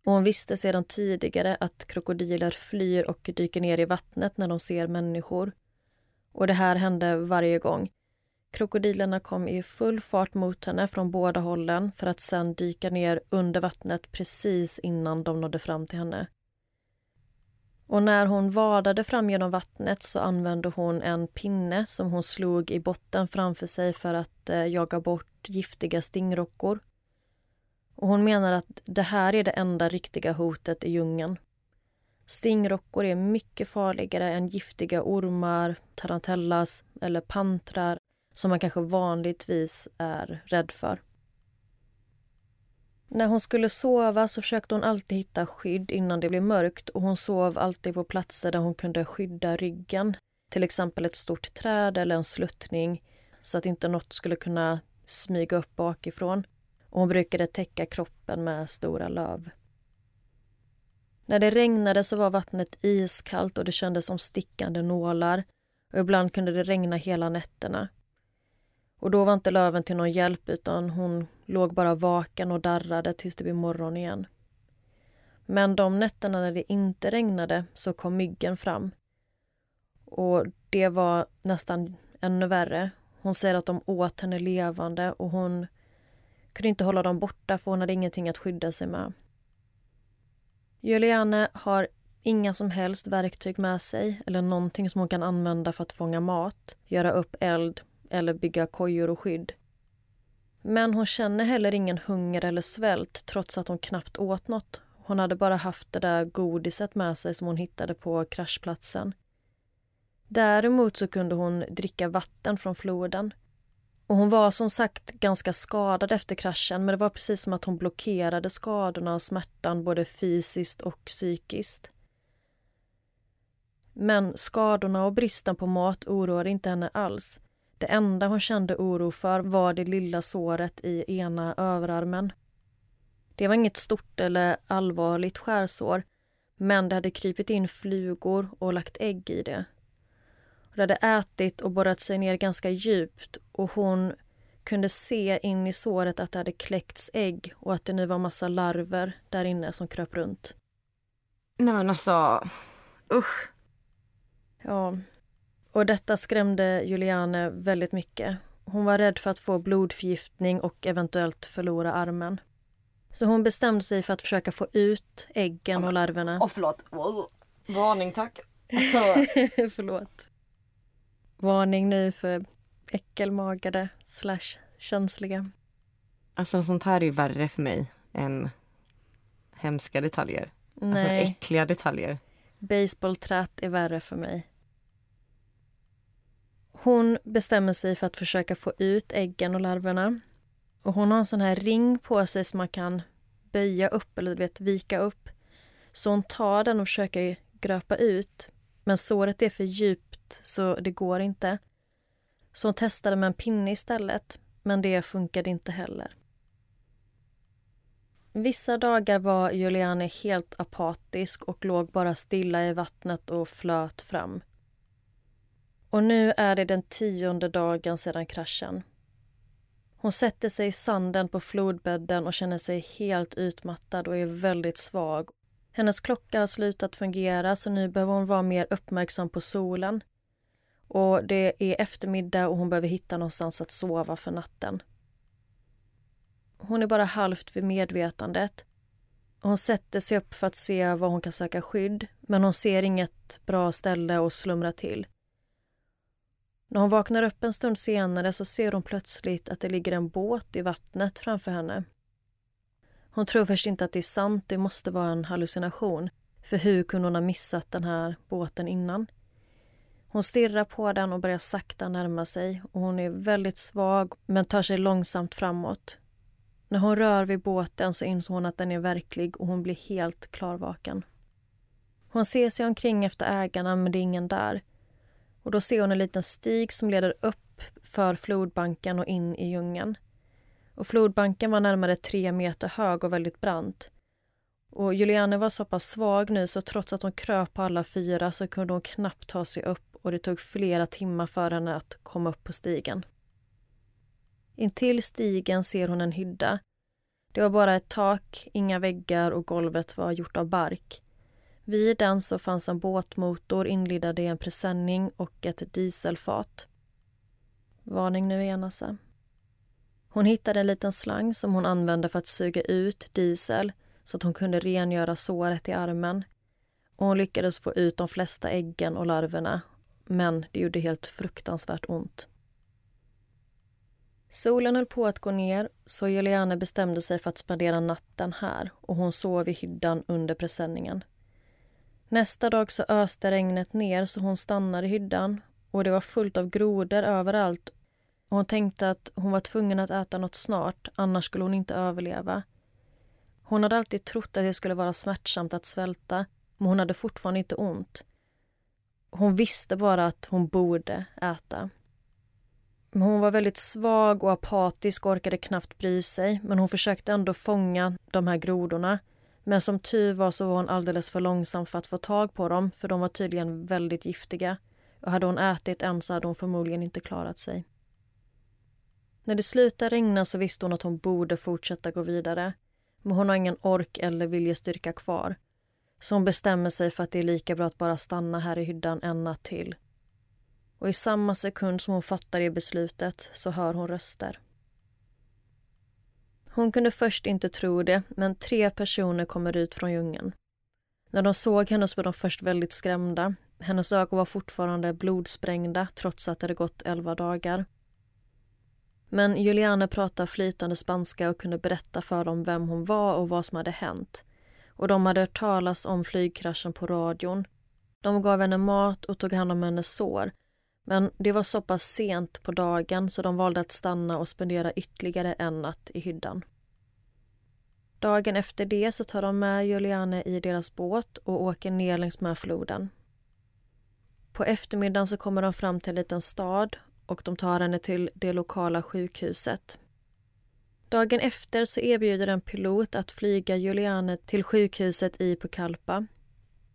Och hon visste sedan tidigare att krokodiler flyr och dyker ner i vattnet när de ser människor. Och det här hände varje gång. Krokodilerna kom i full fart mot henne från båda hållen för att sedan dyka ner under vattnet precis innan de nådde fram till henne. Och när hon vadade fram genom vattnet så använde hon en pinne som hon slog i botten framför sig för att eh, jaga bort giftiga stingrockor. Och hon menar att det här är det enda riktiga hotet i djungeln. Stingrockor är mycket farligare än giftiga ormar, tarantellas eller pantrar som man kanske vanligtvis är rädd för. När hon skulle sova så försökte hon alltid hitta skydd innan det blev mörkt och hon sov alltid på platser där hon kunde skydda ryggen. Till exempel ett stort träd eller en sluttning så att inte något skulle kunna smyga upp bakifrån. Och hon brukade täcka kroppen med stora löv. När det regnade så var vattnet iskallt och det kändes som stickande nålar. Och ibland kunde det regna hela nätterna. Och då var inte löven till någon hjälp utan hon låg bara vaken och darrade tills det blev morgon igen. Men de nätterna när det inte regnade så kom myggen fram. Och det var nästan ännu värre. Hon säger att de åt henne levande och hon kunde inte hålla dem borta för hon hade ingenting att skydda sig med. Juliane har inga som helst verktyg med sig eller någonting som hon kan använda för att fånga mat, göra upp eld eller bygga kojor och skydd. Men hon känner heller ingen hunger eller svält trots att hon knappt åt något. Hon hade bara haft det där godiset med sig som hon hittade på kraschplatsen. Däremot så kunde hon dricka vatten från floden. Och hon var som sagt ganska skadad efter kraschen men det var precis som att hon blockerade skadorna och smärtan både fysiskt och psykiskt. Men skadorna och bristen på mat oroade inte henne alls. Det enda hon kände oro för var det lilla såret i ena överarmen. Det var inget stort eller allvarligt skärsår men det hade krypit in flugor och lagt ägg i det. Det hade ätit och borrat sig ner ganska djupt och hon kunde se in i såret att det hade kläckts ägg och att det nu var massa larver där inne som kröp runt. Nej men alltså, usch. Ja, och detta skrämde Juliane väldigt mycket. Hon var rädd för att få blodförgiftning och eventuellt förlora armen. Så hon bestämde sig för att försöka få ut äggen och larverna. Åh oh, förlåt. Varning tack. förlåt. Varning nu för äckelmagade slash känsliga. Alltså sånt här är värre för mig än hemska detaljer. Alltså, Nej. Alltså äckliga detaljer. Baseballträt är värre för mig. Hon bestämmer sig för att försöka få ut äggen och larverna. Och hon har en sån här ring på sig som man kan böja upp eller vet, vika upp. Så hon tar den och försöker gröpa ut. Men såret är för djupt så det går inte. Så hon testade med en pinne istället. Men det funkade inte heller. Vissa dagar var Juliane helt apatisk och låg bara stilla i vattnet och flöt fram. Och nu är det den tionde dagen sedan kraschen. Hon sätter sig i sanden på flodbädden och känner sig helt utmattad och är väldigt svag. Hennes klocka har slutat fungera så nu behöver hon vara mer uppmärksam på solen. Och Det är eftermiddag och hon behöver hitta någonstans att sova för natten. Hon är bara halvt vid medvetandet. Hon sätter sig upp för att se var hon kan söka skydd men hon ser inget bra ställe att slumra till. När hon vaknar upp en stund senare så ser hon plötsligt att det ligger en båt i vattnet framför henne. Hon tror först inte att det är sant, det måste vara en hallucination. För hur kunde hon ha missat den här båten innan? Hon stirrar på den och börjar sakta närma sig och hon är väldigt svag men tar sig långsamt framåt. När hon rör vid båten så inser hon att den är verklig och hon blir helt klarvaken. Hon ser sig omkring efter ägarna, men det är ingen där. Och Då ser hon en liten stig som leder upp för flodbanken och in i djungeln. Och flodbanken var närmare tre meter hög och väldigt brant. Och Juliane var så pass svag nu så trots att hon kröp på alla fyra så kunde hon knappt ta sig upp och det tog flera timmar för henne att komma upp på stigen. Intill stigen ser hon en hydda. Det var bara ett tak, inga väggar och golvet var gjort av bark. Vid den så fanns en båtmotor inlindad i en presenning och ett dieselfat. Varning nu igen, Assa. Hon hittade en liten slang som hon använde för att suga ut diesel så att hon kunde rengöra såret i armen. Och hon lyckades få ut de flesta äggen och larverna men det gjorde helt fruktansvärt ont. Solen höll på att gå ner så Juliane bestämde sig för att spendera natten här och hon sov i hyddan under presenningen. Nästa dag så öste regnet ner så hon stannade i hyddan och det var fullt av grodor överallt och hon tänkte att hon var tvungen att äta något snart, annars skulle hon inte överleva. Hon hade alltid trott att det skulle vara smärtsamt att svälta, men hon hade fortfarande inte ont. Hon visste bara att hon borde äta. Men hon var väldigt svag och apatisk och orkade knappt bry sig, men hon försökte ändå fånga de här grodorna. Men som tur var så var hon alldeles för långsam för att få tag på dem, för de var tydligen väldigt giftiga. Och hade hon ätit en så hade hon förmodligen inte klarat sig. När det slutade regna så visste hon att hon borde fortsätta gå vidare. Men hon har ingen ork eller viljestyrka kvar. Så hon bestämmer sig för att det är lika bra att bara stanna här i hyddan en natt till. Och i samma sekund som hon fattar det beslutet så hör hon röster. Hon kunde först inte tro det, men tre personer kommer ut från djungeln. När de såg henne så var de först väldigt skrämda. Hennes ögon var fortfarande blodsprängda trots att det hade gått elva dagar. Men Juliane pratade flytande spanska och kunde berätta för dem vem hon var och vad som hade hänt. Och de hade hört talas om flygkraschen på radion. De gav henne mat och tog hand om hennes sår. Men det var så pass sent på dagen så de valde att stanna och spendera ytterligare en natt i hyddan. Dagen efter det så tar de med Juliane i deras båt och åker ner längs med floden. På eftermiddagen så kommer de fram till en liten stad och de tar henne till det lokala sjukhuset. Dagen efter så erbjuder en pilot att flyga Juliane till sjukhuset i Pucallpa.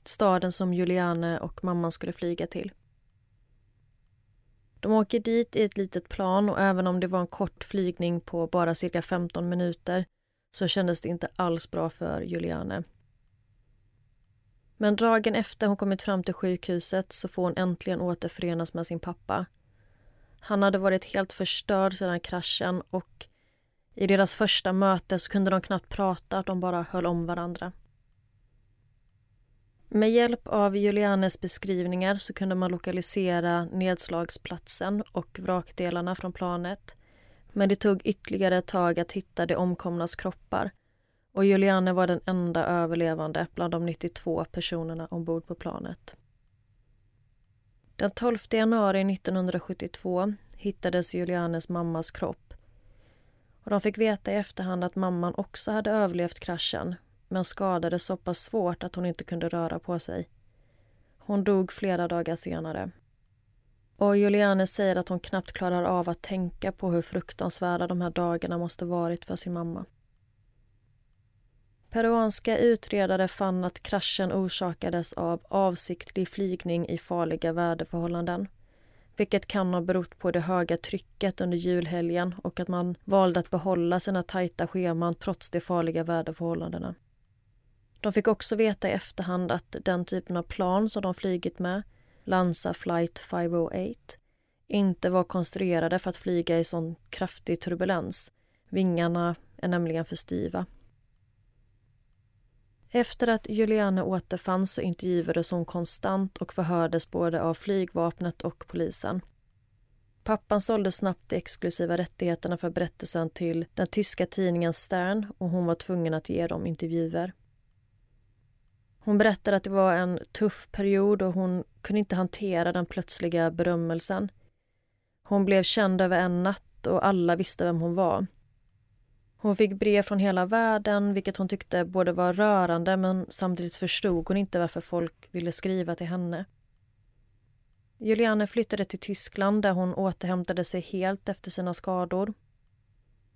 Staden som Juliane och mamman skulle flyga till. De åker dit i ett litet plan och även om det var en kort flygning på bara cirka 15 minuter så kändes det inte alls bra för Juliane. Men dagen efter hon kommit fram till sjukhuset så får hon äntligen återförenas med sin pappa. Han hade varit helt förstörd sedan kraschen och i deras första möte så kunde de knappt prata, de bara höll om varandra. Med hjälp av Julianes beskrivningar så kunde man lokalisera nedslagsplatsen och vrakdelarna från planet. Men det tog ytterligare ett tag att hitta de omkomnas kroppar och Juliane var den enda överlevande bland de 92 personerna ombord på planet. Den 12 januari 1972 hittades Julianes mammas kropp. Och de fick veta i efterhand att mamman också hade överlevt kraschen men skadades så pass svårt att hon inte kunde röra på sig. Hon dog flera dagar senare. Och Juliane säger att hon knappt klarar av att tänka på hur fruktansvärda de här dagarna måste varit för sin mamma. Peruanska utredare fann att kraschen orsakades av avsiktlig flygning i farliga väderförhållanden vilket kan ha berott på det höga trycket under julhelgen och att man valde att behålla sina tajta scheman trots de farliga väderförhållandena. De fick också veta i efterhand att den typen av plan som de flygit med, Lanza flight 508, inte var konstruerade för att flyga i sån kraftig turbulens. Vingarna är nämligen för styva. Efter att Juliane återfanns så intervjuades hon konstant och förhördes både av flygvapnet och polisen. Pappan sålde snabbt de exklusiva rättigheterna för berättelsen till den tyska tidningen Stern och hon var tvungen att ge dem intervjuer. Hon berättade att det var en tuff period och hon kunde inte hantera den plötsliga berömmelsen. Hon blev känd över en natt och alla visste vem hon var. Hon fick brev från hela världen, vilket hon tyckte både var rörande men samtidigt förstod hon inte varför folk ville skriva till henne. Juliane flyttade till Tyskland där hon återhämtade sig helt efter sina skador.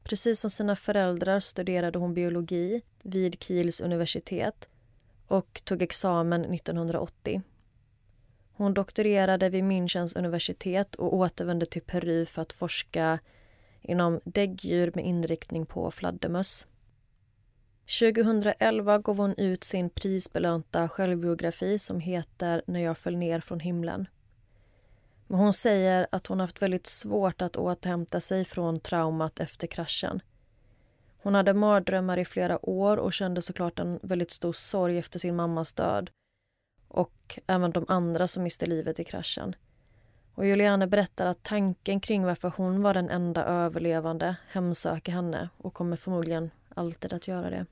Precis som sina föräldrar studerade hon biologi vid Kiels universitet och tog examen 1980. Hon doktorerade vid Münchens universitet och återvände till Peru för att forska inom däggdjur med inriktning på fladdermöss. 2011 gav hon ut sin prisbelönta självbiografi som heter När jag föll ner från himlen. Men hon säger att hon haft väldigt svårt att återhämta sig från traumat efter kraschen. Hon hade mardrömmar i flera år och kände såklart en väldigt stor sorg efter sin mammas död och även de andra som miste livet i kraschen. Och Juliane berättar att tanken kring varför hon var den enda överlevande hemsöker henne och kommer förmodligen alltid att göra det.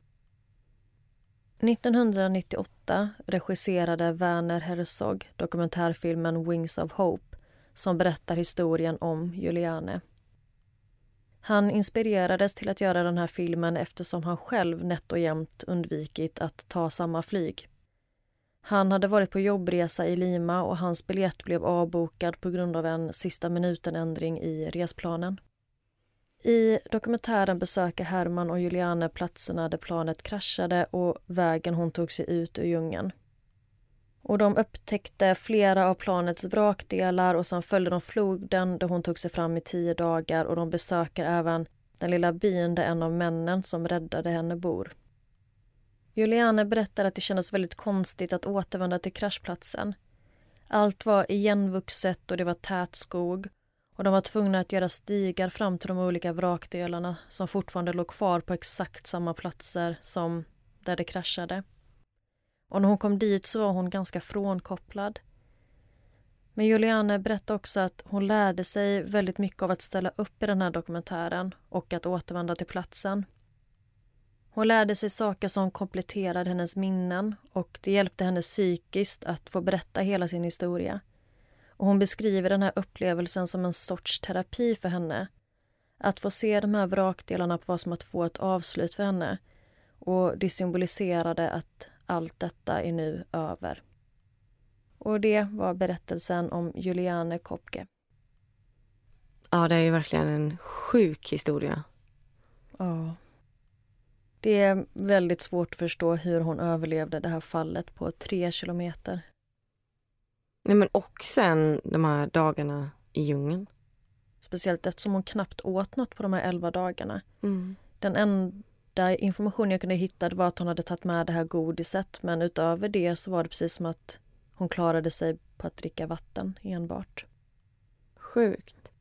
1998 regisserade Werner Herzog dokumentärfilmen Wings of Hope som berättar historien om Juliane. Han inspirerades till att göra den här filmen eftersom han själv nätt och jämnt undvikit att ta samma flyg. Han hade varit på jobbresa i Lima och hans biljett blev avbokad på grund av en sista minuten-ändring i resplanen. I dokumentären besöker Herman och Juliane platserna där planet kraschade och vägen hon tog sig ut ur djungeln. Och de upptäckte flera av planets vrakdelar och sen följde de floden där hon tog sig fram i tio dagar och de besöker även den lilla byn där en av männen som räddade henne bor. Juliane berättar att det kändes väldigt konstigt att återvända till kraschplatsen. Allt var igenvuxet och det var tät skog och de var tvungna att göra stigar fram till de olika vrakdelarna som fortfarande låg kvar på exakt samma platser som där det kraschade. Och när hon kom dit så var hon ganska frånkopplad. Men Juliane berättade också att hon lärde sig väldigt mycket av att ställa upp i den här dokumentären och att återvända till platsen. Hon lärde sig saker som kompletterade hennes minnen och det hjälpte henne psykiskt att få berätta hela sin historia. Och hon beskriver den här upplevelsen som en sorts terapi för henne. Att få se de här vrakdelarna var som att få ett avslut för henne och det symboliserade att allt detta är nu över. Och det var berättelsen om Juliane Kopke. Ja, det är ju verkligen en sjuk historia. Ja. Det är väldigt svårt att förstå hur hon överlevde det här fallet på tre kilometer. Nej, men och sen de här dagarna i djungeln. Speciellt eftersom hon knappt åt något på de här elva dagarna. Mm. Den enda information jag kunde hitta var att hon hade tagit med det här godiset men utöver det så var det precis som att hon klarade sig på att dricka vatten enbart. Sjukt.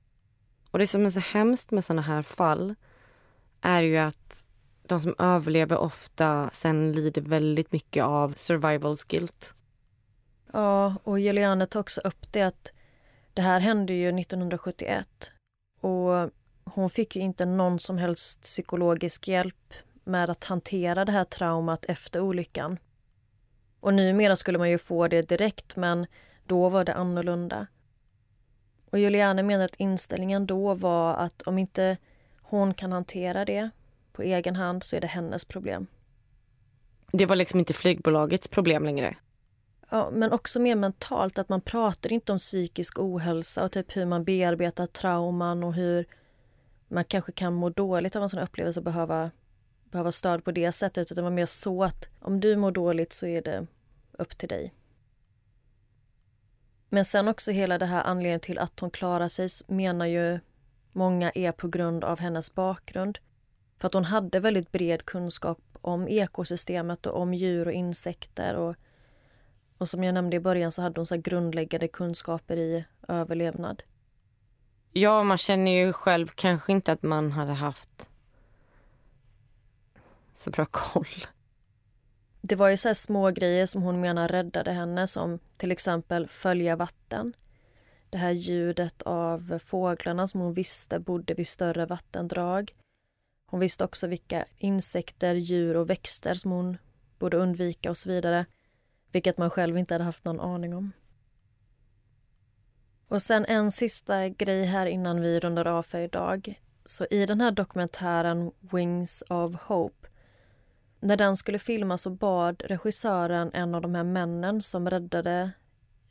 Och det som är så hemskt med såna här fall är ju att de som överlever ofta sen lider väldigt mycket av survival guilt. Ja, och Juliane tar också upp det att det här hände ju 1971 och hon fick ju inte någon som helst psykologisk hjälp med att hantera det här traumat efter olyckan. Och numera skulle man ju få det direkt men då var det annorlunda. Och Juliane menar att inställningen då var att om inte hon kan hantera det på egen hand så är det hennes problem. Det var liksom inte flygbolagets problem längre? Ja, men också mer mentalt, att man pratar inte om psykisk ohälsa och typ hur man bearbetar trauman och hur man kanske kan må dåligt av en sån upplevelse och behöva, behöva stöd på det sättet. Utan det var mer så att om du mår dåligt så är det upp till dig. Men sen också hela det här anledningen till att hon klarar sig menar ju många är på grund av hennes bakgrund. För att hon hade väldigt bred kunskap om ekosystemet och om djur och insekter. Och, och som jag nämnde i början så hade hon så grundläggande kunskaper i överlevnad. Ja, man känner ju själv kanske inte att man hade haft så bra koll. Det var ju så små grejer som hon menar räddade henne som till exempel följa vatten. Det här ljudet av fåglarna som hon visste bodde vid större vattendrag. Hon visste också vilka insekter, djur och växter som hon borde undvika och så vidare. Vilket man själv inte hade haft någon aning om. Och sen en sista grej här innan vi rundar av för idag Så i den här dokumentären Wings of Hope när den skulle filmas så bad regissören en av de här männen som räddade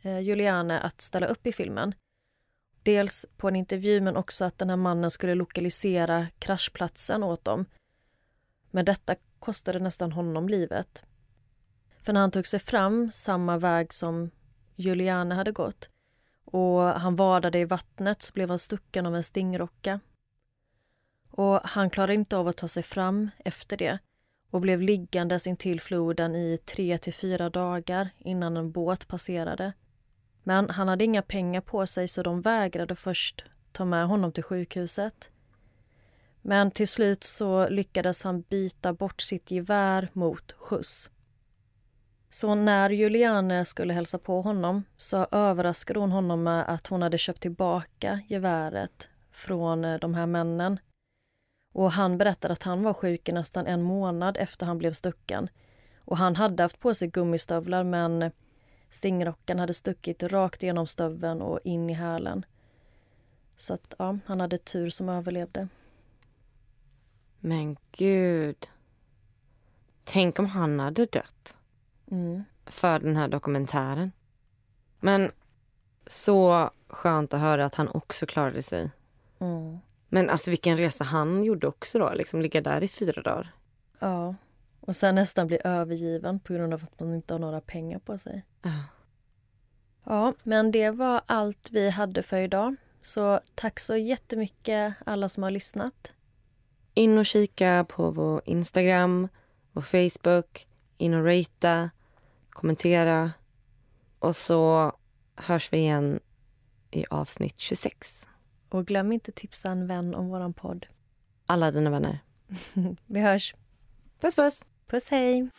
eh, Juliane att ställa upp i filmen. Dels på en intervju men också att den här mannen skulle lokalisera kraschplatsen åt dem. Men detta kostade nästan honom livet. För när han tog sig fram samma väg som Juliane hade gått och han vadade i vattnet så blev han stucken av en stingrocka. Och han klarade inte av att ta sig fram efter det och blev liggandes intill floden i tre till fyra dagar innan en båt passerade. Men han hade inga pengar på sig så de vägrade först ta med honom till sjukhuset. Men till slut så lyckades han byta bort sitt gevär mot skjuts. Så när Juliane skulle hälsa på honom så överraskade hon honom med att hon hade köpt tillbaka geväret från eh, de här männen. Och han berättade att han var sjuk i nästan en månad efter han blev stucken. Och han hade haft på sig gummistövlar men stingrockan hade stuckit rakt igenom stöveln och in i hälen. Så att ja, han hade tur som överlevde. Men gud. Tänk om han hade dött. Mm. För den här dokumentären. Men så skönt att höra att han också klarade sig. Mm. Men alltså vilken resa han gjorde också då, liksom ligga där i fyra dagar. Ja. Och sen nästan bli övergiven på grund av att man inte har några pengar på sig. Ja. Ja, men det var allt vi hade för idag. Så tack så jättemycket alla som har lyssnat. In och kika på vår Instagram, vår Facebook, in och ratea, kommentera. Och så hörs vi igen i avsnitt 26. Och glöm inte tipsa en vän om våran podd. Alla dina vänner. Vi hörs. Puss puss! Puss hej!